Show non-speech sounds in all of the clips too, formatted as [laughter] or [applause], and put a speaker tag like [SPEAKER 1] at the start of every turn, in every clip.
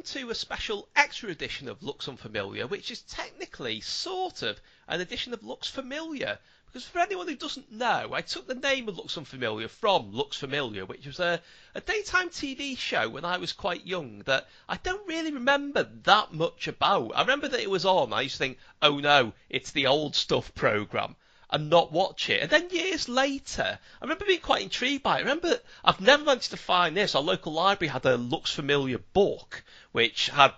[SPEAKER 1] Welcome to a special extra edition of Looks Unfamiliar, which is technically sort of an edition of Looks Familiar. Because for anyone who doesn't know, I took the name of Looks Unfamiliar from Looks Familiar, which was a, a daytime TV show when I was quite young that I don't really remember that much about. I remember that it was on. I used to think, oh no, it's the old stuff programme and not watch it. And then years later, I remember being quite intrigued by it. I remember I've never managed to find this. Our local library had a looks familiar book which had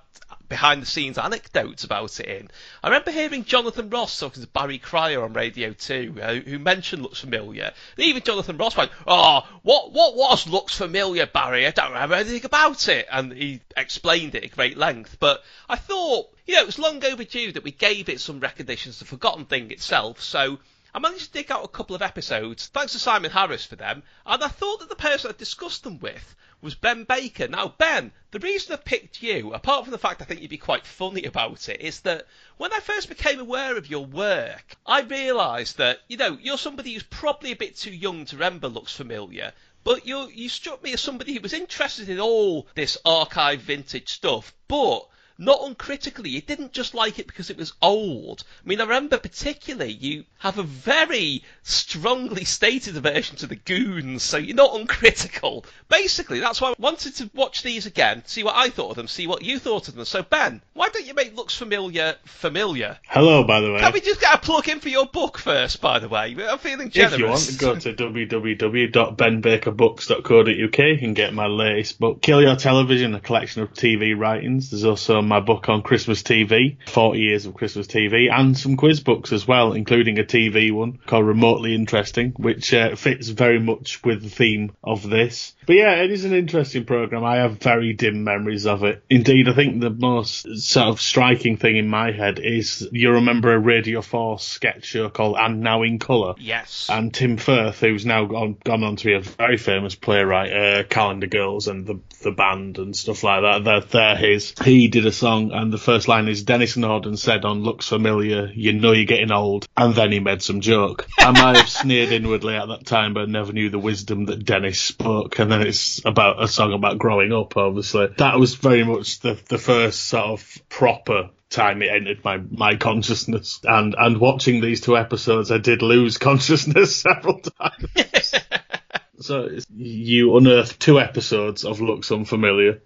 [SPEAKER 1] behind the scenes anecdotes about it in. I remember hearing Jonathan Ross talking to Barry Cryer on Radio 2, uh, who mentioned Looks Familiar. And even Jonathan Ross went, Oh, what, what was Looks Familiar, Barry? I don't remember anything about it. And he explained it at great length. But I thought, you know, it was long overdue that we gave it some recognition as a forgotten thing itself. So I managed to dig out a couple of episodes, thanks to Simon Harris for them, and I thought that the person I discussed them with was Ben Baker. Now, Ben, the reason I picked you, apart from the fact I think you'd be quite funny about it, is that when I first became aware of your work, I realised that, you know, you're somebody who's probably a bit too young to remember looks familiar, but you you struck me as somebody who was interested in all this archive vintage stuff, but not uncritically, you didn't just like it because it was old. I mean, I remember particularly you have a very strongly stated aversion to the goons, so you're not uncritical. Basically, that's why I wanted to watch these again, see what I thought of them, see what you thought of them. So, Ben, why don't you make Looks Familiar familiar?
[SPEAKER 2] Hello, by the way.
[SPEAKER 1] Can we just get a plug in for your book first, by the way? I'm feeling generous.
[SPEAKER 2] If you want, to go to www.benbakerbooks.co.uk and get my latest book, Kill Your Television, a collection of TV writings. There's also my book on Christmas TV, 40 years of Christmas TV, and some quiz books as well, including a TV one called Remotely Interesting, which uh, fits very much with the theme of this. But yeah, it is an interesting program. I have very dim memories of it. Indeed, I think the most sort of striking thing in my head is you remember a Radio 4 sketch show called And Now in Colour?
[SPEAKER 1] Yes.
[SPEAKER 2] And Tim Firth, who's now gone, gone on to be a very famous playwright, uh, Calendar Girls and the, the band and stuff like that. They're, they're his. He did a song and the first line is Denis Norden said on Looks Familiar, you know you're getting old. And then he made some joke. I might have sneered inwardly at that time, but never knew the wisdom that Denis spoke. And then it's about a song about growing up, obviously. That was very much the, the first sort of proper time it entered my, my consciousness. And, and watching these two episodes, I did lose [laughs] consciousness several times. [laughs] so you unearthed two episodes of Looks Unfamiliar.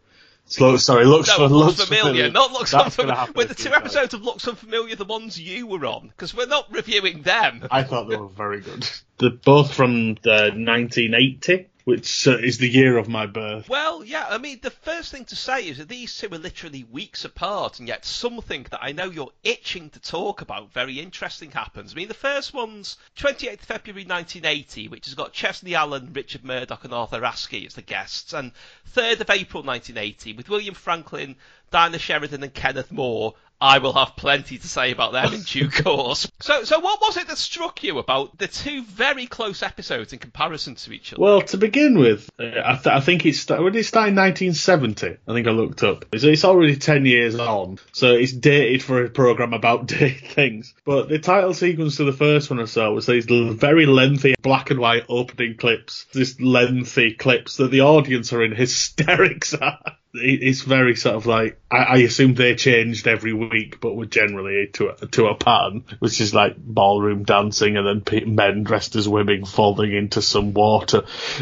[SPEAKER 2] Slow, sorry, looks,
[SPEAKER 1] no,
[SPEAKER 2] for,
[SPEAKER 1] looks,
[SPEAKER 2] looks
[SPEAKER 1] familiar,
[SPEAKER 2] familiar.
[SPEAKER 1] not looks
[SPEAKER 2] That's
[SPEAKER 1] unfamiliar. With the two episodes of Looks Unfamiliar, the ones you were on, because we're not reviewing them.
[SPEAKER 2] I thought they were very good. They're both from the 1980, which uh, is the year of my birth.
[SPEAKER 1] Well, yeah, I mean, the first thing to say is that these two are literally weeks apart, and yet something that I know you're itching to talk about, very interesting, happens. I mean, the first one's 28th February 1980, which has got Chesney Allen, Richard Murdoch, and Arthur Askey as the guests, and 3rd of April 1980, with William Franklin, Dinah Sheridan, and Kenneth More. I will have plenty to say about them in due [laughs] course. So, so what was it that struck you about the two very close episodes in comparison to each other?
[SPEAKER 2] Well, to begin with, uh, I, th- I think it's when it started in 1970. I think I looked up. So it's already 10 years on. So it's dated for a program about [laughs] dated things. But the title sequence to the first one or so was these very lengthy black and white opening clips. This lengthy clips that the audience are in hysterics [laughs] at. It- It's very sort of like I, I assume they changed every week, but were generally to a, to a pattern, which is like ballroom dancing and then men dressed as women falling into some water. [laughs]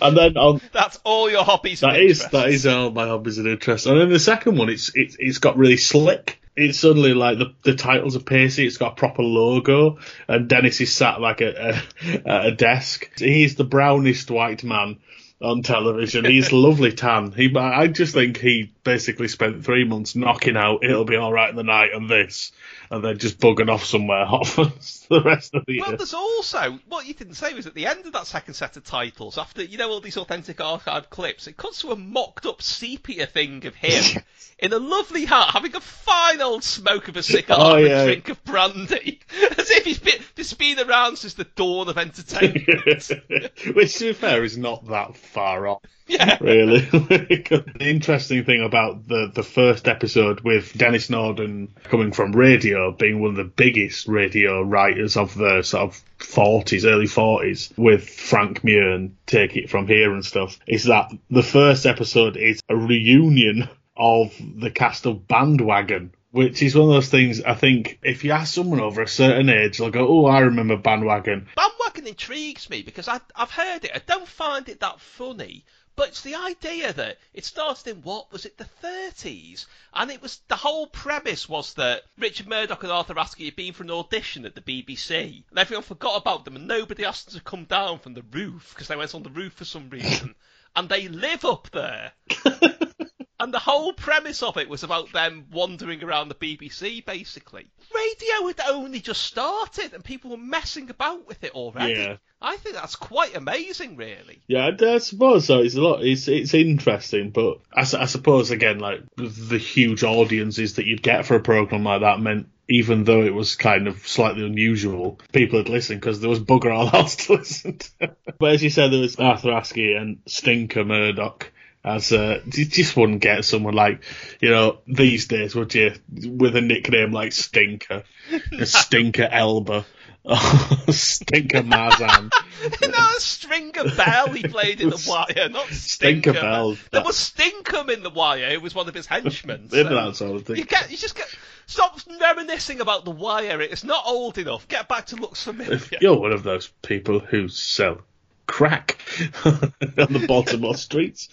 [SPEAKER 2] and then on
[SPEAKER 1] That's all your hobbies. and
[SPEAKER 2] that is
[SPEAKER 1] interests.
[SPEAKER 2] that is all my hobbies and interests. And then the second one, it's it's it's got really slick. It's suddenly like the the titles are pacey. It's got a proper logo, and Denis is sat like a, a a desk. He's the brownest white man on television. He's lovely tan. He I just think he basically spent three months knocking out "It'll Be All Right in the Night" and this, and then just bugging off somewhere hot [laughs] for the rest of the
[SPEAKER 1] Well,
[SPEAKER 2] year.
[SPEAKER 1] there's also what you didn't say was at the end of that second set of titles, after you know all these authentic archive clips, it cuts to a mocked-up sepia thing of him [laughs] in a lovely hat, having a fine old smoke of a cigar
[SPEAKER 2] Oh,
[SPEAKER 1] and
[SPEAKER 2] yeah.
[SPEAKER 1] a drink of brandy, [laughs] as if he's been, he's been around since the dawn of entertainment.
[SPEAKER 2] Which, to be fair, is not that far off.
[SPEAKER 1] Yeah.
[SPEAKER 2] really. [laughs] Uh, the interesting thing about the, the first episode with Denis Norden coming from radio, being one of the biggest radio writers of the sort of 40s, early 40s, with Frank Muir and Take It From Here and stuff, is that the first episode is a reunion of the cast of Bandwagon, which is one of those things I think if you ask someone over a certain age, they'll go, "Oh, I remember Bandwagon."
[SPEAKER 1] Bandwagon intrigues me because I, I've heard it. I don't find it that funny, but it's the idea that it started in what was it, the 30s, and it was the whole premise was that Richard Murdoch and Arthur Askey had been for an audition at the BBC, and everyone forgot about them, and nobody asked them to come down from the roof because they went on the roof for some reason, [laughs] and they live up there. [laughs] And the whole premise of it was about them wandering around the BBC, basically. Radio had only just started, and people were messing about with it already.
[SPEAKER 2] Yeah.
[SPEAKER 1] I think that's quite amazing, really.
[SPEAKER 2] Yeah, I, I suppose so. It's a lot. It's it's interesting, but I suppose again, like the huge audiences that you'd get for a program like that meant. Even though it was kind of slightly unusual, people had listened because there was bugger all else to [laughs] listen to. But as you said, there was Arthur Askey and Stinker Murdoch. As uh, you just wouldn't get someone like, you know, these days, would you, with a nickname like Stinker, [laughs] Stinker Elba, [laughs] Stinker Mazan. [laughs]
[SPEAKER 1] no, Stringer Bell he played in The Wire, not
[SPEAKER 2] Stinker
[SPEAKER 1] Stinker
[SPEAKER 2] Bell.
[SPEAKER 1] There was Stinkum in The Wire, who was one of his henchmen.
[SPEAKER 2] Maybe
[SPEAKER 1] so-
[SPEAKER 2] that sort of thing.
[SPEAKER 1] You get, you just get, stop reminiscing about The Wire. It's not old enough. Get back to looks familiar.
[SPEAKER 2] You're one of those people who sell crack on the Baltimore streets.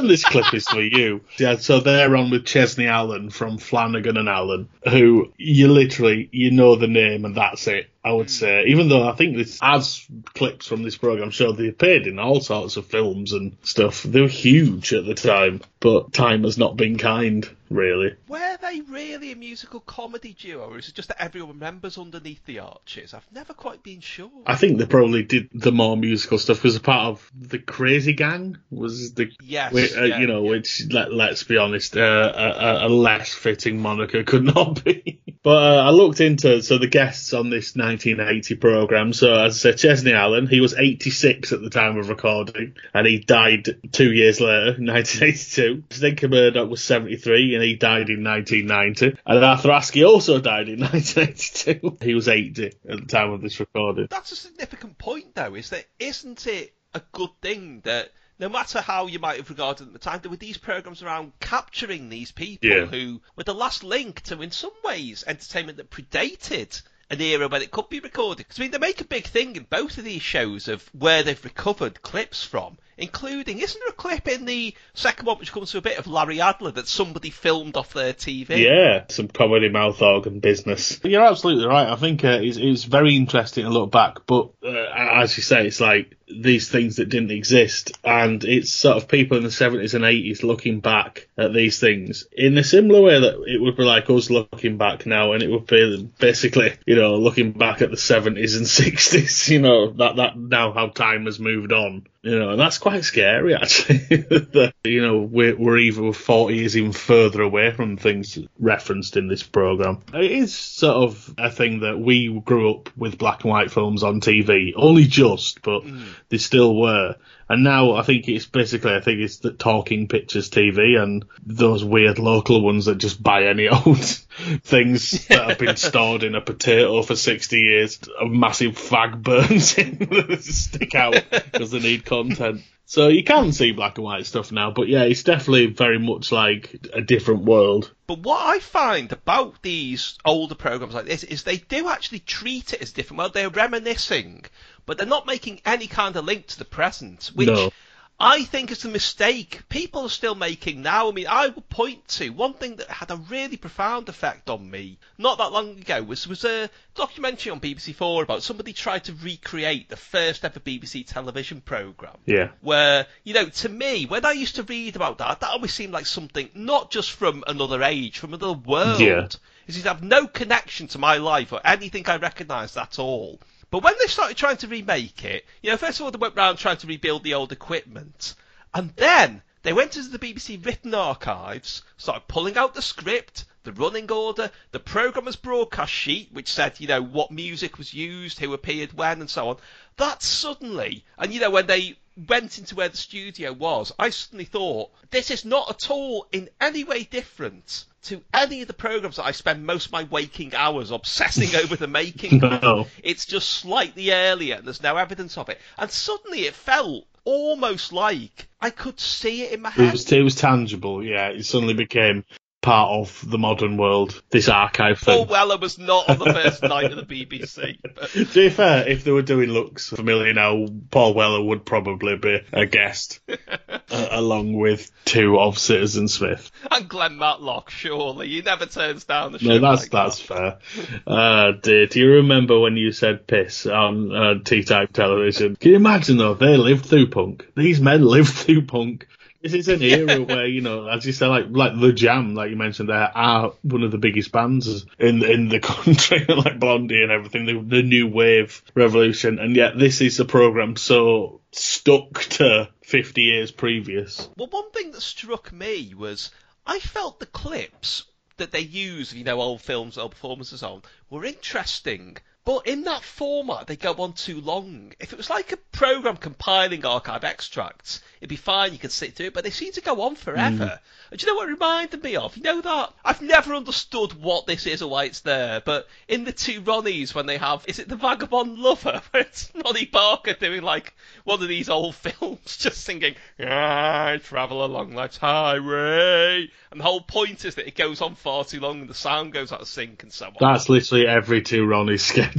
[SPEAKER 2] And this clip is for you. [laughs] Yeah, so they're on with Chesney Allen from Flanagan and Allen, who you literally, you know the name and that's it, I would say. Hmm. Even though I think this, as clips from this program show, they appeared in all sorts of films and stuff. They were huge at the time, but time has not been kind, really.
[SPEAKER 1] Were they really a musical comedy duo, or is it just that everyone remembers Underneath the Arches? I've never quite been sure.
[SPEAKER 2] I think they probably did the more musical stuff because a part of the Crazy Gang was the
[SPEAKER 1] Yes,
[SPEAKER 2] Whi- uh,
[SPEAKER 1] yeah,
[SPEAKER 2] you know,
[SPEAKER 1] yeah.
[SPEAKER 2] which let, let's be honest, uh, a, a- a less fitting moniker [laughs] could not be. But uh, I looked into so the guests on this 1980 program. So as I said, Chesney Allen, he was 86 at the time of recording, and he died two years later, [laughs] 1982. Stinker Murdoch was 73, and he died in 1990. And Arthur Askey also died in [laughs] 1982. He was 80 at the time of this recording.
[SPEAKER 1] That's a significant point, though, is that isn't it a good thing that no matter how you might have regarded them at the time, there were these programs around capturing these people
[SPEAKER 2] Yeah.
[SPEAKER 1] who were the last link to, in some ways, entertainment that predated an era when it could be recorded. 'Cause, I mean, they make a big thing in both of these shows of where they've recovered clips from, including, isn't there a clip in the second one which comes to a bit of Larry Adler that somebody filmed off their TV?
[SPEAKER 2] Yeah, some comedy mouth organ business. You're absolutely right. I think uh, it's, it's very interesting to look back, but uh, as you say, it's like these things that didn't exist, and it's sort of people in the 70s and 80s looking back at these things in a similar way that it would be like us looking back now, and it would be basically, you know, looking back at the 70s and 60s. [laughs] You know, that that now how time has moved on. You know, and that's quite scary actually. [laughs] that, you know, we're, we're even 40 years even further away from things referenced in this program. It is sort of a thing that we grew up with black and white films on TV, only just, but mm. they still were. And now I think it's basically, I think it's the talking pictures TV and those weird local ones that just buy any [laughs] old things that have been [laughs] stored in a potato for 60 years. A massive fag burns [laughs] in stick out because they need content. So you can see black and white stuff now, but yeah, it's definitely very much like a different world.
[SPEAKER 1] But what I find about these older programs like this is they do actually treat it as different. Well, they're reminiscing, but they're not making any kind of link to the present, which
[SPEAKER 2] No.
[SPEAKER 1] I think is a mistake people are still making now. I mean, I would point to one thing that had a really profound effect on me not that long ago was was a documentary on BBC Four about somebody tried to recreate the first ever BBC television program
[SPEAKER 2] Yeah.
[SPEAKER 1] where, you know, to me, when I used to read about that, that always seemed like something not just from another age, from another world.
[SPEAKER 2] Yeah.
[SPEAKER 1] It seemed to have no connection to my life or anything I recognised at all. But when they started trying to remake it, you know, first of all, they went round trying to rebuild the old equipment. And then they went into the BBC written archives, started pulling out the script, the running order, the programmer's broadcast sheet, which said, you know, what music was used, who appeared when, and so on. That suddenly, and you know, when they went into where the studio was, I suddenly thought, this is not at all in any way different to any of the programs that I spend most of my waking hours obsessing over the making [laughs] of.
[SPEAKER 2] No.
[SPEAKER 1] It's just slightly earlier and there's no evidence of it. And suddenly it felt almost like I could see it in my
[SPEAKER 2] It
[SPEAKER 1] head.
[SPEAKER 2] was, it was tangible, yeah. It suddenly became part of the modern world, this archive thing. Paul.
[SPEAKER 1] Weller was not on the first night of the BBC. But [laughs]
[SPEAKER 2] to be fair, if they were doing looks familiar now, Paul Weller would probably be a guest, [laughs] uh, along with two of Citizen Smith.
[SPEAKER 1] and Glenn Matlock, surely. He never turns down the show.
[SPEAKER 2] No, that's
[SPEAKER 1] like
[SPEAKER 2] that's
[SPEAKER 1] that.
[SPEAKER 2] fair. Uh, dear, do you remember when you said piss on uh, T-Type television? Can you imagine though? They lived through punk. These men lived through punk. This is an era [laughs] where you know, as you say, like like the Jam, like you mentioned, there are one of the biggest bands in in the [laughs] country, like Blondie and everything, the, the new wave revolution, and yet this is a program so stuck to fifty years previous.
[SPEAKER 1] Well, one thing that struck me was I felt the clips that they use, you know, old films, old performances on, were interesting. But in that format, they go on too long. If it was like a program compiling archive extracts, it'd be fine. You could sit through it. But they seem to go on forever. Mm. Do you know what it reminded me of? You know that I've never understood what this is or why it's there. But in the two Ronnies, when they have, is it the Vagabond Lover, [laughs] where it's Ronnie Barker doing like one of these old [laughs] films, just singing, I travel along life's highway. And the whole point is that it goes on far too long and the sound goes out of sync and so on.
[SPEAKER 2] That's literally every two Ronnie [laughs] sketch.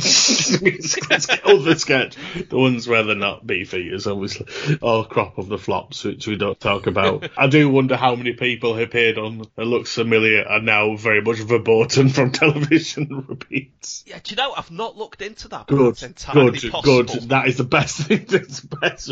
[SPEAKER 2] Other sketch. The ones where they're not beef eaters, obviously. Or crop of the flops, which we don't talk about. I do wonder how many people who appeared on It Looks Familiar are now very much verboten from [laughs] television repeats.
[SPEAKER 1] Yeah, do you know, I've not looked into that, but
[SPEAKER 2] Good, good,
[SPEAKER 1] possible.
[SPEAKER 2] good. That is the best [laughs] thing. That's best.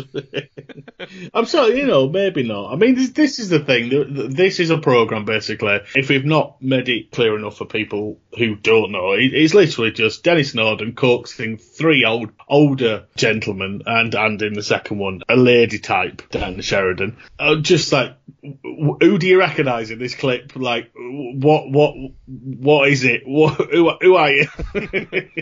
[SPEAKER 2] [laughs] I'm sorry, you know, maybe not. I mean, this, this is the thing. th- th- This is a program, basically. If we've not made it clear enough for people who don't know, it, it's literally just Denis Norden coaxing three old, older gentlemen, and and in the second one, a lady type, Dan Sheridan. Uh, just like, who do you recognise in this clip? Like, what, what, what is it? What, [laughs] who, who are you? [laughs]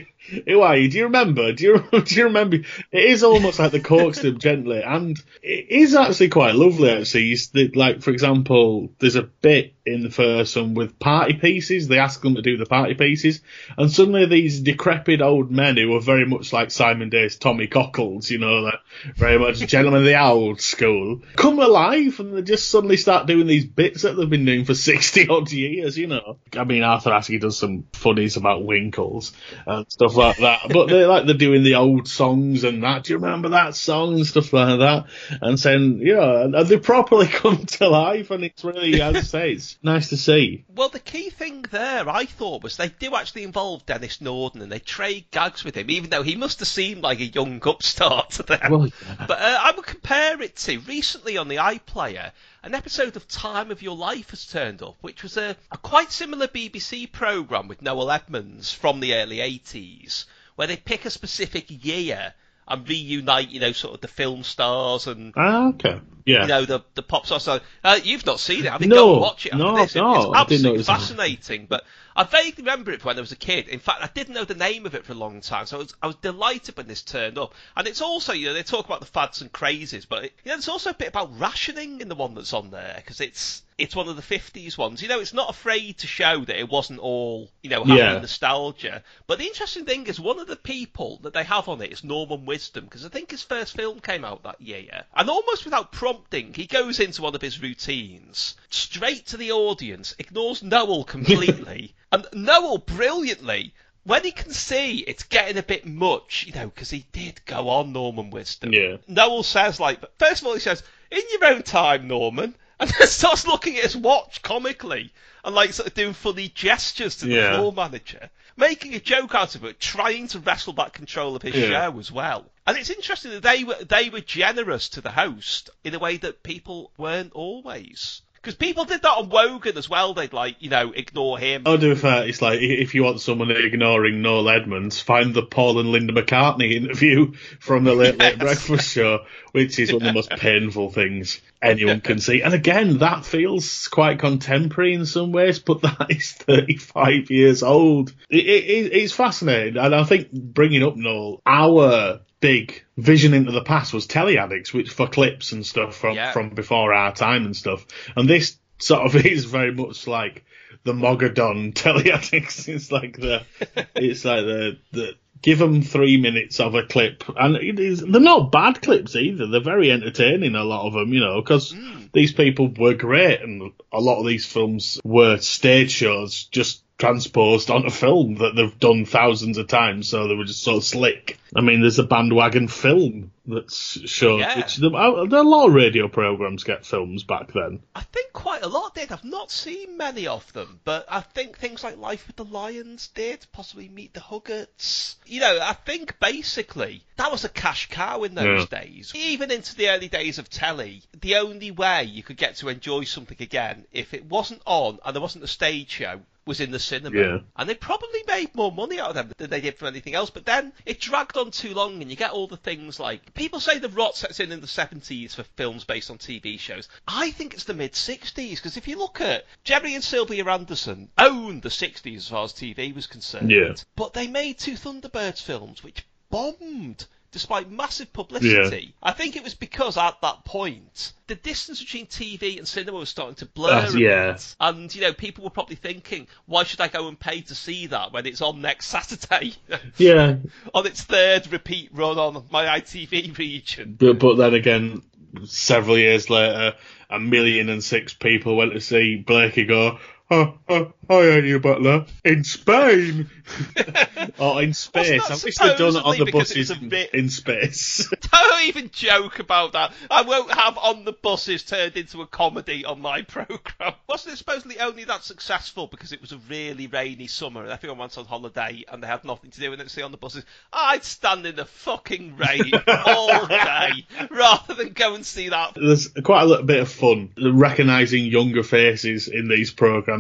[SPEAKER 2] Who are you? Do you remember? Do you [laughs] do you remember? It is almost like the him gently, and it is actually quite lovely. Actually, You like for example, there's a bit in the first one with party pieces. They ask them to do the party pieces, and suddenly these decrepit old men who are very much like Simon Day's Tommy Cockles, you know, very much [laughs] gentlemen of the old school, come alive, and they just suddenly start doing these bits that they've been doing for [laughs] sixty odd years. You know, I mean, Arthur Askey does some funnies about winkles and stuff like that. But they [laughs] like they're doing the old songs and that. Do you remember that song and stuff like that? And saying, yeah, and they properly come to life, and it's really, as I say, it's nice to see.
[SPEAKER 1] Well, the key thing there, I thought, was they do actually involve Denis Norden and they trade gags with him, even though he must have seemed like a young upstart to them.
[SPEAKER 2] Well, yeah.
[SPEAKER 1] But uh, I would compare it to recently on the iPlayer, an episode of Time of Your Life has turned up, which was a, a quite similar BBC programme with Noel Edmonds from the early 80s, where they pick a specific year and reunite, you know, sort of the film stars and
[SPEAKER 2] Ah, okay, yeah.
[SPEAKER 1] you know, the the pop stars. So, uh, you've not seen it, have you?
[SPEAKER 2] No,
[SPEAKER 1] Go and watch it after
[SPEAKER 2] no,
[SPEAKER 1] this.
[SPEAKER 2] No,
[SPEAKER 1] it's absolutely
[SPEAKER 2] it was on.
[SPEAKER 1] fascinating. But I vaguely remember it when I was a kid. In fact, I didn't know the name of it for a long time, so I was, I was delighted when this turned up. And it's also, you know, they talk about the fads and crazes, but it, you know, there's also a bit about rationing in the one that's on there because it's it's one of the 50s ones. You know, it's not afraid to show that it wasn't all, you know, happy
[SPEAKER 2] Yeah.
[SPEAKER 1] nostalgia. But the interesting thing is, one of the people that they have on it is Norman Wisdom, because I think his first film came out that year. And almost without prompting, he goes into one of his routines, straight to the audience, ignores Noel [laughs] completely, and Noel brilliantly. When he can see it's getting a bit much, you know, because he did go on Norman Wisdom.
[SPEAKER 2] Yeah.
[SPEAKER 1] Noel says like, first of all, he says, "In your own time, Norman," [laughs] and then starts looking at his watch comically and like sort of doing funny gestures to the
[SPEAKER 2] Yeah.
[SPEAKER 1] floor manager, making a joke out of it, trying to wrestle back control of his
[SPEAKER 2] Yeah.
[SPEAKER 1] show as well. And it's interesting that they were they were generous to the host in a way that people weren't always. Because people did that on Wogan as well. They'd like, you know, ignore him.
[SPEAKER 2] Oh, to be fair, it's like if you want someone ignoring Noel Edmonds, find the Paul and Linda McCartney interview [laughs] from the Late Late
[SPEAKER 1] Yes.
[SPEAKER 2] Breakfast Show, which is one of the most [laughs] painful things anyone can see. And again, that feels quite contemporary in some ways, but [laughs] that is 35 years old. It, it, it- it's fascinating, and I think bringing up Noel, our big vision into the past was Telly Addicts, which for clips and stuff from
[SPEAKER 1] Yeah.
[SPEAKER 2] from before our time and stuff. And this sort of [laughs] is very much like the Mogadon [laughs] Telly Addicts. It's like the [laughs] it's like the the give them three minutes of a clip, and it is, they're not bad clips either. They're very entertaining. A lot of them, you know, because hmm. these people were great, and a lot of these films were stage shows just transposed onto film that they've done thousands of times, so they were just so slick. I mean, there's a bandwagon film that's shown,
[SPEAKER 1] Yeah.
[SPEAKER 2] which there, uh, are a lot of radio programs get films back then.
[SPEAKER 1] I think quite a lot did. I've not seen many of them, but I think things like Life with the Lions did, possibly Meet the Huggetts. You know, I think basically that was a cash cow in those days. Even into the early days of telly, the only way you could get to enjoy something again if it wasn't on and there wasn't a stage show was in the cinema.
[SPEAKER 2] Yeah.
[SPEAKER 1] And they probably made more money out of them than they did from anything else. But then it dragged on too long, and you get all the things like people say the rot sets in in the 70s for films based on TV shows. I think it's the mid 60s because if you look at Gerry and Sylvia Anderson owned the 60s as far as TV was concerned.
[SPEAKER 2] Yeah.
[SPEAKER 1] But they made two Thunderbirds films which bombed. Despite massive publicity, I think it was because at that point the distance between TV and cinema was starting to blur.
[SPEAKER 2] Uh, yeah.
[SPEAKER 1] bit. And, you know, people were probably thinking, why should I go and pay to see that when it's on next Saturday? [laughs]
[SPEAKER 2] Yeah,
[SPEAKER 1] on its third repeat run on my ITV region.
[SPEAKER 2] but, but then again, several years later, a million and six people went to see Blakey go. Oh, oh, I ain't you, Butler. In Spain, [laughs] oh, in space.
[SPEAKER 1] that
[SPEAKER 2] I wish they'd done it on
[SPEAKER 1] supposedly
[SPEAKER 2] the
[SPEAKER 1] because it
[SPEAKER 2] buses
[SPEAKER 1] a
[SPEAKER 2] in,
[SPEAKER 1] bit-
[SPEAKER 2] in space. [laughs]
[SPEAKER 1] Don't even joke about that. I won't have on the buses turned into a comedy on my programme. Wasn't it supposedly only that successful because it was a really rainy summer and everyone went on holiday and they had nothing to do and then see on the buses? I'd stand in the fucking rain all [laughs] day rather than go and see that
[SPEAKER 2] There's quite a little bit of fun recognising younger faces in these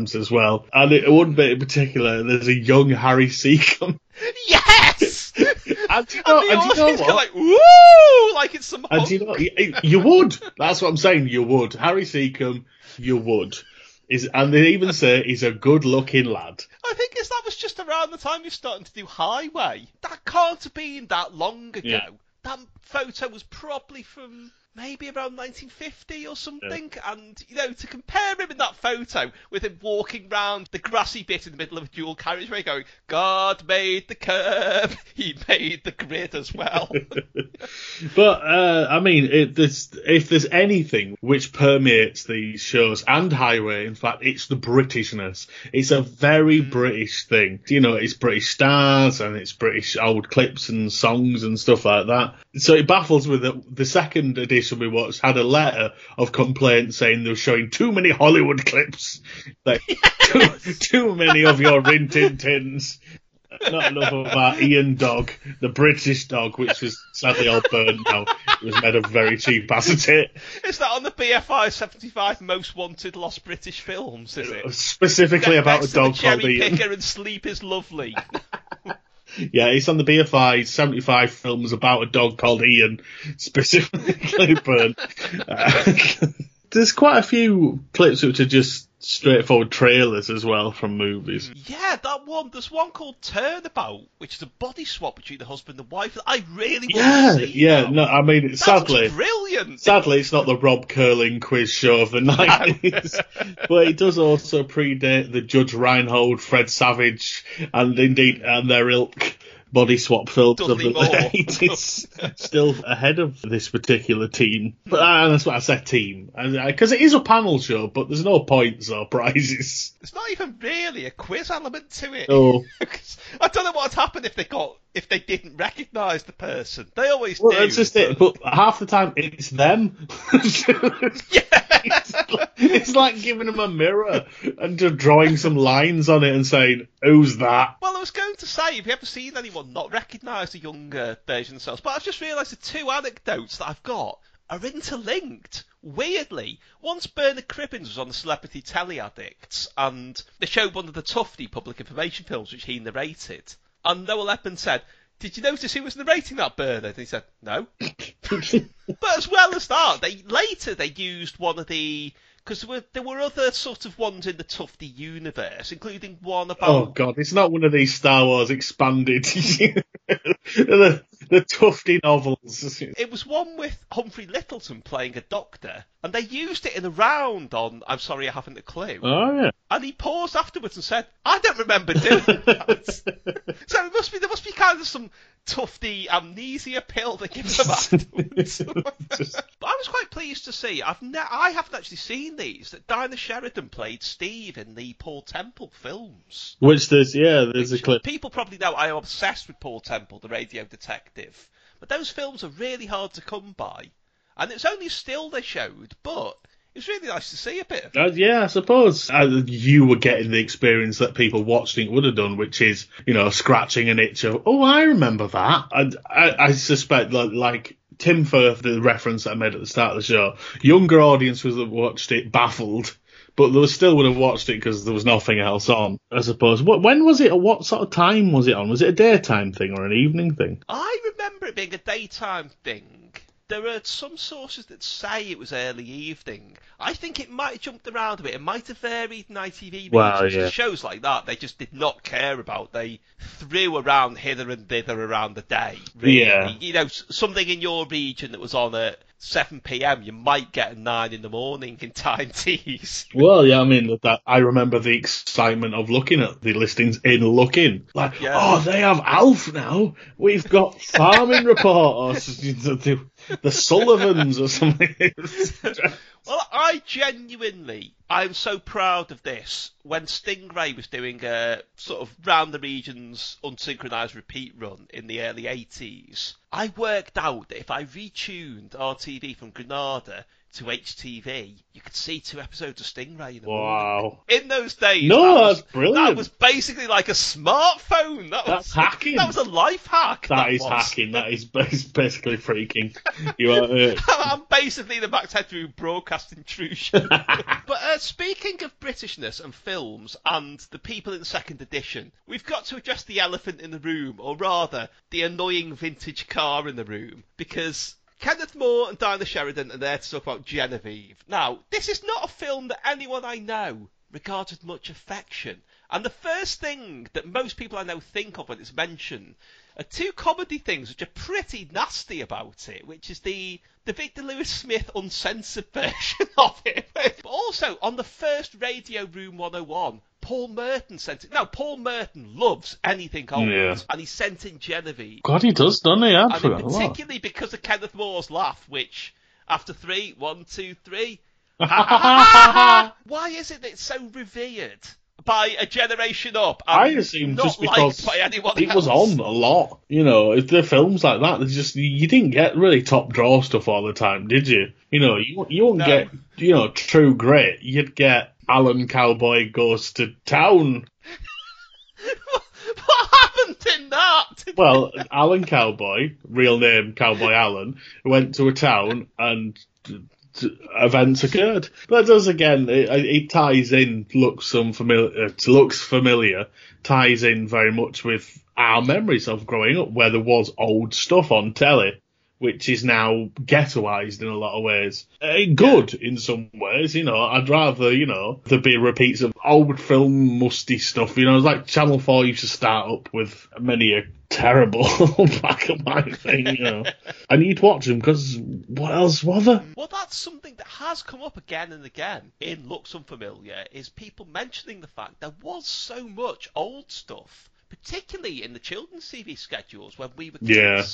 [SPEAKER 2] programmes as well. And it, one bit in particular, there's a young Harry Secombe.
[SPEAKER 1] Yes! [laughs]
[SPEAKER 2] And you
[SPEAKER 1] And
[SPEAKER 2] know,
[SPEAKER 1] the
[SPEAKER 2] and you know what?
[SPEAKER 1] like, woo! Like it's some
[SPEAKER 2] And you know, you, you would. That's what I'm saying. You would. Harry Secombe, you would. Is and they even say he's a good-looking lad.
[SPEAKER 1] I think is that was just around the time you're starting to do Highway. That can't have been that long ago.
[SPEAKER 2] Yeah.
[SPEAKER 1] That photo was probably from maybe around 1950 or something. And, you know, to compare him in that photo with him walking round the grassy bit in the middle of a dual carriageway going, God made the curb, [laughs] he made the grid as well. [laughs]
[SPEAKER 2] But uh, I mean, it, there's, if there's anything which permeates these shows and Highway, in fact, it's the Britishness. It's a very British thing. You know, it's British stars and it's British old clips and songs and stuff like that. So it baffles with the, the second edition we watched had a letter of complaint saying they were showing too many Hollywood clips, like [laughs] too, too many of your Rin Tin Tins. Not enough of our Ian dog, the British dog, which was sadly all burned now. It was made of very cheap acetate.
[SPEAKER 1] is that on the BFI 75 most wanted lost British films, is it?
[SPEAKER 2] Specifically about
[SPEAKER 1] Next
[SPEAKER 2] a
[SPEAKER 1] the
[SPEAKER 2] dog called
[SPEAKER 1] Cherry
[SPEAKER 2] Ian.
[SPEAKER 1] Picker and Sleep is Lovely. [laughs]
[SPEAKER 2] Yeah, it's on the BFI 75 films about a dog called Ian, specifically. [laughs] [laughs] Uh, [laughs] there's quite a few clips which are just straightforward trailers as well from movies. Mm.
[SPEAKER 1] Yeah, that one. There's one called Turnabout, which is a body swap between the husband and wife. that I really
[SPEAKER 2] Yeah,
[SPEAKER 1] want to see.
[SPEAKER 2] yeah,
[SPEAKER 1] now.
[SPEAKER 2] no, I mean,
[SPEAKER 1] That
[SPEAKER 2] sadly,
[SPEAKER 1] brilliant.
[SPEAKER 2] Sadly, it's not the Rob Curling quiz show of the [laughs] 90s, [laughs] but it does also predate the Judge Reinhold, Fred Savage, and indeed, and their ilk body swap films of the 80s. [laughs] [laughs] Still ahead of this particular team. But uh, that's what I said team. Because it is a panel show, but there's no points or prizes.
[SPEAKER 1] There's not even really a quiz element to it.
[SPEAKER 2] Oh. [laughs]
[SPEAKER 1] I don't know what'd happen if they got if they didn't recognise the person. They always
[SPEAKER 2] Well,
[SPEAKER 1] do.
[SPEAKER 2] that's just it. But half the time, it's them. it's, [laughs] it's like giving them a mirror and just drawing some lines on it and saying, "Who's that?"
[SPEAKER 1] Well, I was going to say, have you ever seen anyone not recognise a younger version of themselves? But I've just realised the two anecdotes that I've got are interlinked. Weirdly, once Bernard Cribbins was on the Celebrity Telly Addicts, and they showed one of the Tufty public information films which he narrated, and Noel Edmonds said, "Did you notice who was narrating that, Bernard?" And he said, "No." [laughs] but as well as that, they later they used one of the because there were there were other sort of ones in the Tufty universe, including one about.
[SPEAKER 2] Oh God, it's not one of these Star Wars expanded. [laughs] the, the Tufty novels.
[SPEAKER 1] It was one with Humphrey Lyttelton playing a doctor, and they used it in a round on I'm sorry I haven't a clue.
[SPEAKER 2] Oh yeah.
[SPEAKER 1] And he paused afterwards and said, I don't remember doing that. [laughs] so it must be there must be kind of some [laughs] tufty amnesia pill they give them afterwards. [laughs] [laughs] but I was quite pleased to see I've ne- I haven't actually seen these that Dinah Sheridan played Steve in the Paul Temple films.
[SPEAKER 2] Which there's yeah, there's a clip.
[SPEAKER 1] People probably know I am obsessed with Paul Temple, the radio detective. But those films are really hard to come by. And it's only still they showed, but it was really nice to see a bit of it.
[SPEAKER 2] Uh, yeah, I suppose uh, you were getting the experience that people watching it would have done, which is, you know, scratching an itch of, oh, I remember that. And I, I suspect, like, like Tim Firth, the reference that I made at the start of the show, younger audiences that watched it baffled, but they still would have watched it because there was nothing else on, I suppose. What, when was it, or what sort of time was it on? Was it a daytime thing or an evening thing?
[SPEAKER 1] I remember it being a daytime thing. There are some sources that say it was early evening. I think it might have jumped around a bit. It might have varied in ITV
[SPEAKER 2] Well, yeah.
[SPEAKER 1] Shows like that they just did not care about. They threw around hither and thither around the day. Really.
[SPEAKER 2] Yeah.
[SPEAKER 1] You know, something in your region that was on at 7 p.m. You might get at 9 in the morning in Tyne Tees.
[SPEAKER 2] Well, yeah, I mean that. I remember the excitement of looking at the listings in Looking. Like,
[SPEAKER 1] Yeah.
[SPEAKER 2] oh, they have Alf now. We've got Farming [laughs] Report or the, the Sullivans or something.
[SPEAKER 1] Well, I genuinely, I'm so proud of this. When Stingray was doing a sort of round the regions unsynchronized repeat run in the early 80s, I worked out that if I retuned RTV from Granada to HTV, you could see two episodes of Stingray in the morning.
[SPEAKER 2] wow. [laughs]
[SPEAKER 1] In those days,
[SPEAKER 2] No,
[SPEAKER 1] that was,
[SPEAKER 2] that's brilliant.
[SPEAKER 1] That was basically like a smartphone. That
[SPEAKER 2] That's
[SPEAKER 1] was
[SPEAKER 2] hacking.
[SPEAKER 1] That was a life hack.
[SPEAKER 2] that is
[SPEAKER 1] was.
[SPEAKER 2] hacking. That is basically freaking. You are. [laughs] Uh,
[SPEAKER 1] I'm basically the backside through broadcast intrusion. [laughs] but uh, speaking of Britishness and films and the people in the second edition, we've got to address the elephant in the room, or rather, the annoying vintage car in the room, because. Kenneth More and Dinah Sheridan are there to talk about Genevieve. Now, this is not a film that anyone I know regards with much affection. And the first thing that most people I know think of when it's mentioned are two comedy things which are pretty nasty about it, which is the the Victor Lewis Smith uncensored [laughs] version of it. But also on the first Radio Room 101, Paul Merton sent it. Now Paul Merton loves anything old,
[SPEAKER 2] Yeah.
[SPEAKER 1] and he sent in Genevieve.
[SPEAKER 2] God, he does, doesn't he? I
[SPEAKER 1] And
[SPEAKER 2] forgot a lot.
[SPEAKER 1] particularly because of Kenneth More's laugh, which after three, one, two, three. [laughs] Why is it that it's so revered by a generation up? and
[SPEAKER 2] I assume just because it was on a lot. You know, if the films like that, there's just you didn't get really top draw stuff all the time, did you? You know, you you wouldn't
[SPEAKER 1] No.
[SPEAKER 2] get you know true grit. You'd get Alan Cowboy goes to town. [laughs]
[SPEAKER 1] what happened in that? [laughs]
[SPEAKER 2] Well, Alan Cowboy, real name Cowboy Alan, went to a town and events occurred. That does again. It, it ties in. Looks unfamiliar. uh, Looks familiar. Ties in very much with our memories of growing up, where there was old stuff on telly. Which is now ghettoized in a lot of ways. Uh, good in some ways, you know. I'd rather, you know, there be repeats of old film musty stuff. You know, it's like Channel 4 used to start up with many a terrible [laughs] black and white thing, you know. [laughs] and you'd watch them because what else was there?
[SPEAKER 1] Well, that's something that has come up again and again in Looks Unfamiliar, is people mentioning the fact there was so much old stuff, particularly in the children's TV schedules when we were
[SPEAKER 2] Yeah.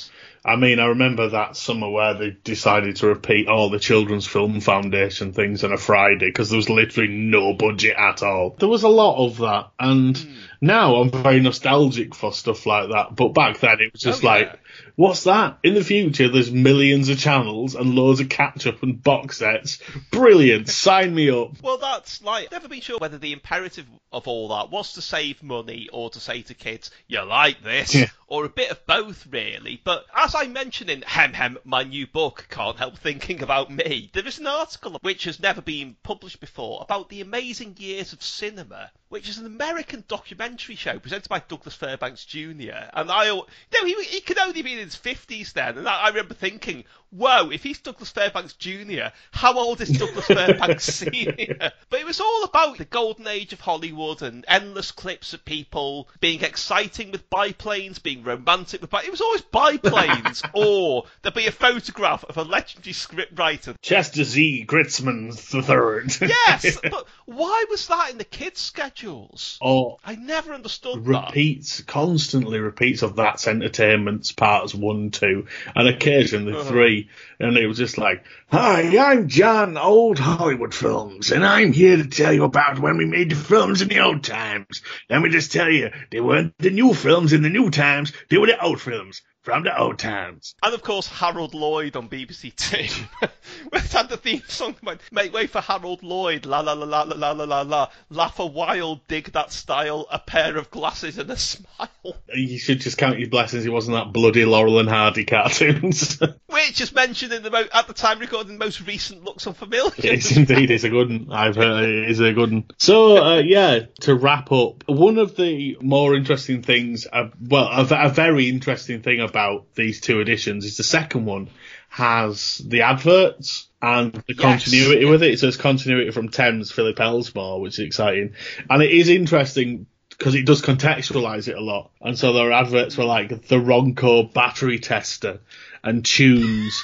[SPEAKER 2] I mean, I remember that summer where they decided to repeat all the Children's Film Foundation things on a Friday because there was literally no budget at all. There was a lot of that, and hmm. Now I'm very nostalgic for stuff like that. But back then, it was just
[SPEAKER 1] Oh, yeah.
[SPEAKER 2] like, what's that? In the future, there's millions of channels and loads of catch up and box sets. Brilliant, [laughs] sign me up.
[SPEAKER 1] Well, that's like, never been sure whether the imperative of all that was to save money or to say to kids, you like this,
[SPEAKER 2] Yeah.
[SPEAKER 1] Or a bit of both, really. But as I mentioned in Hem Hem, my new book, Can't Help Thinking About Me, there is an article which has never been published before about the amazing years of cinema, which is an American documentary show presented by Douglas Fairbanks Jr. And I, you know, he, he could only be in his 50s then, and I, I remember thinking, whoa, if he's Douglas Fairbanks Jr., how old is Douglas Fairbanks [laughs] Sr.? But it was all about the golden age of Hollywood and endless clips of people being exciting with biplanes, being romantic with biplanes. It was always biplanes, [laughs] or there'd be a photograph of a legendary scriptwriter.
[SPEAKER 2] Chester Z. Gritzman III.
[SPEAKER 1] Yes, [laughs] but why was that in the kids' schedules?
[SPEAKER 2] Oh.
[SPEAKER 1] I never understood that.
[SPEAKER 2] repeats, constantly repeats of That's Entertainment's parts one, two, and occasionally
[SPEAKER 1] Uh-huh.
[SPEAKER 2] three. And it was just like, Hi, I'm John, Old Hollywood Films, and I'm here to tell you about when we made the films in the old times. Let me just tell you, they weren't the new films in the new times, they were the old films from the old times.
[SPEAKER 1] And of course, Harold Lloyd on BBC Two. [laughs] We've had the theme song, Make way for Harold Lloyd. La la la la la la la la. Laugh a while, dig that style. A pair of glasses and a smile.
[SPEAKER 2] You should just count your blessings. It wasn't that bloody Laurel and Hardy cartoons. [laughs]
[SPEAKER 1] Which is mentioned in the mo- at the time recording the most recent looks unfamiliar.
[SPEAKER 2] It is indeed. It's a good one. I've heard it is a good one. So uh, yeah, to wrap up, one of the more interesting things, uh, well, a, a very interesting thing I've about these two editions is the second one has the adverts and the
[SPEAKER 1] Yes.
[SPEAKER 2] continuity with it. So it's continuity from Thames, Philip Elsmore, which is exciting. And it is interesting because it does contextualize it a lot. And so there are adverts for like the Ronco battery tester and tunes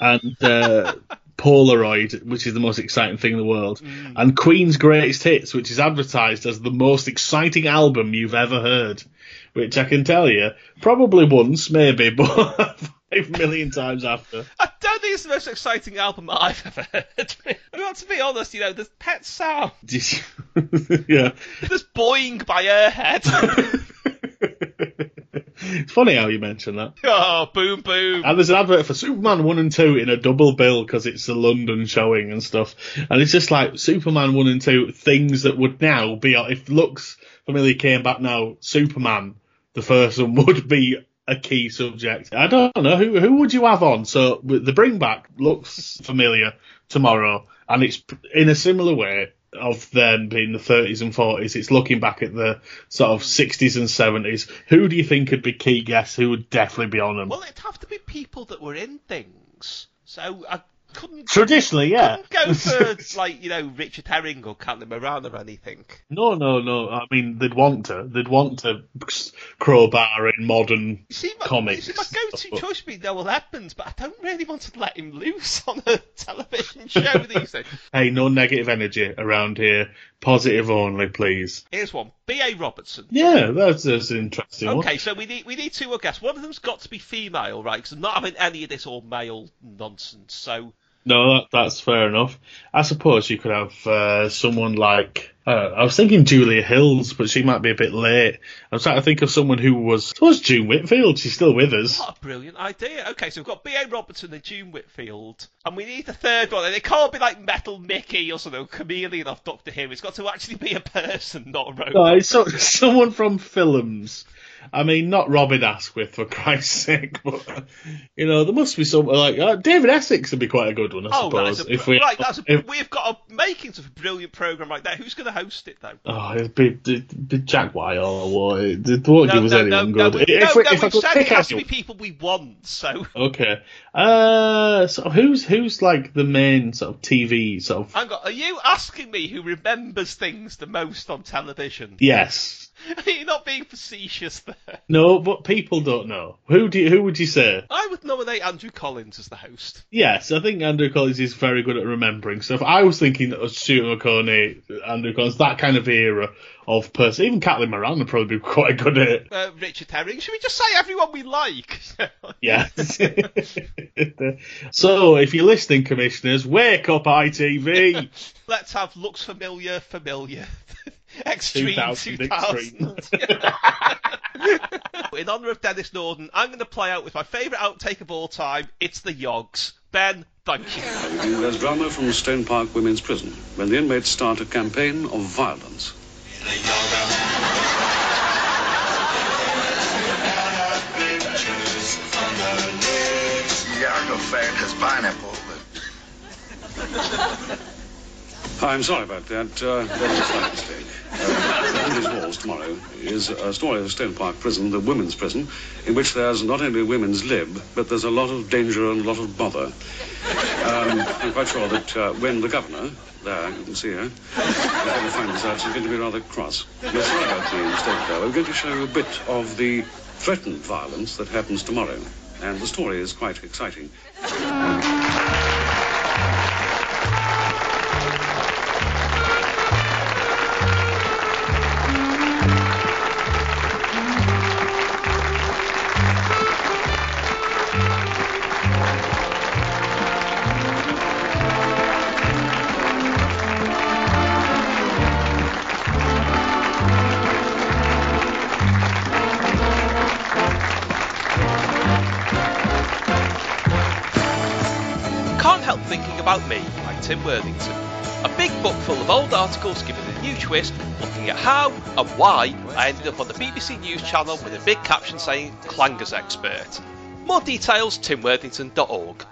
[SPEAKER 2] and uh, [laughs] Polaroid, which is the most exciting thing in the world, and Queen's Greatest Hits, which is advertised as the most exciting album you've ever heard. Which I can tell you, probably once, maybe, [laughs] but five million times after.
[SPEAKER 1] I don't think it's the most exciting album that I've ever heard. [laughs] I mean, to be honest, you know, there's Pet Sound, [laughs]
[SPEAKER 2] yeah.
[SPEAKER 1] there's Boing by Airhead.
[SPEAKER 2] it's funny how you mention that.
[SPEAKER 1] oh, boom boom.
[SPEAKER 2] And there's an advert for Superman 1 and 2 in a double bill because it's the London showing and stuff. And it's just like Superman 1 and 2, things that would now be, if Looks Familiar came back now, Superman, the first one, [laughs] would be a key subject. I don't know, who who would you have on? So the bring back Looks Familiar tomorrow, and it's in a similar way of them being the 30s and 40s, it's looking back at the sort of 60s and 70s. Who do you think could be key guests who would definitely be on them?
[SPEAKER 1] Well, it'd have to be people that were in things. So I couldn't,
[SPEAKER 2] Traditionally, yeah.
[SPEAKER 1] couldn't go [laughs] for, like, you know, Richard Herring or Caitlin Moran or anything.
[SPEAKER 2] No, no, no. I mean, they'd want to. They'd want to crowbar in modern
[SPEAKER 1] see, my,
[SPEAKER 2] comics.
[SPEAKER 1] See, my go-to
[SPEAKER 2] but-
[SPEAKER 1] choice would be Noel Edmonds, but I don't really want to let him loose on a [laughs] television show these days.
[SPEAKER 2] Hey, no negative energy around here. Positive only, please.
[SPEAKER 1] Here's one: B.A. Robertson.
[SPEAKER 2] Yeah, that's, that's an interesting one.
[SPEAKER 1] Okay, so we need we need two more guests. One of them's got to be female, right? Because I'm not having any of this all male nonsense. So
[SPEAKER 2] No, that, that's fair enough. I suppose you could have uh, someone like. Uh, I was thinking Julia Hills, but she might be a bit late. I was trying to think of someone who was. It Was June Whitfield? She's still with us.
[SPEAKER 1] what a brilliant idea. Okay, so we've got B.A. Robertson and June Whitfield, and we need a third one. And it can't be like Metal Mickey or something, or Kamelion off Doctor Who. It's got to actually be a person, not a robot.
[SPEAKER 2] No, it's so, [laughs] someone from films. I mean, not Robin Asquith for Christ's sake, but you know, there must be some like uh, David Essex would be quite a good one, I
[SPEAKER 1] Oh,
[SPEAKER 2] suppose.
[SPEAKER 1] that's a,
[SPEAKER 2] if we,
[SPEAKER 1] right. That's a,
[SPEAKER 2] if,
[SPEAKER 1] we've got a makings of a brilliant program like that. Who's going to host it though?
[SPEAKER 2] oh, it'd be, it'd be Jack White or what? It, won't give us anyone
[SPEAKER 1] no,
[SPEAKER 2] good.
[SPEAKER 1] we-
[SPEAKER 2] if
[SPEAKER 1] no,
[SPEAKER 2] we,
[SPEAKER 1] no,
[SPEAKER 2] if I
[SPEAKER 1] we've
[SPEAKER 2] could
[SPEAKER 1] said it has to be people we want. So
[SPEAKER 2] Okay. Uh, so who's who's like the main sort of TV sort of?
[SPEAKER 1] on, are you asking me who remembers things the most on television?
[SPEAKER 2] Yes. [laughs]
[SPEAKER 1] You're not being facetious there.
[SPEAKER 2] No, but people don't know. Who do you, who would you say?
[SPEAKER 1] I would nominate Andrew Collins as the host.
[SPEAKER 2] Yes, I think Andrew Collins is very good at remembering stuff. I was thinking of Stuart Maconie, Andrew Collins, that kind of era of person. Even Caitlin Moran would probably be quite good at it.
[SPEAKER 1] Uh, Richard Herring. Should we just say everyone we like? [laughs]
[SPEAKER 2] yes. [laughs] so, if you're listening, commissioners, wake up, ITV.
[SPEAKER 1] Let's have looks familiar, familiar. [laughs] Extreme
[SPEAKER 2] 2000
[SPEAKER 1] 2000. [laughs] In honour of Denis Norden, I'm going to play out with my favourite outtake of all time. It's the Yogs. Ben, thank you.
[SPEAKER 3] There's drama from Stone Park Women's Prison when the inmates start a campaign of violence.
[SPEAKER 4] Yargo fan has pineapple.
[SPEAKER 3] I'm sorry about that. Uh, that was a mistake. Uh, Henry's Walls tomorrow is a story of Stone Park Prison, the women's prison, in which there's not only women's lib, but there's a lot of danger and a lot of bother. Um, I'm quite sure that uh, when the governor, there, you can see her, going to this out, she's going to be rather cross. We're sorry about the mistake there. We're going to show you a bit of the threatened violence that happens tomorrow. And the story is quite exciting.
[SPEAKER 1] Worthington. A big book full of old articles giving a new twist, looking at how and why I ended up on the BBC News channel with a big caption saying Clangers Expert. More details timworthington.org.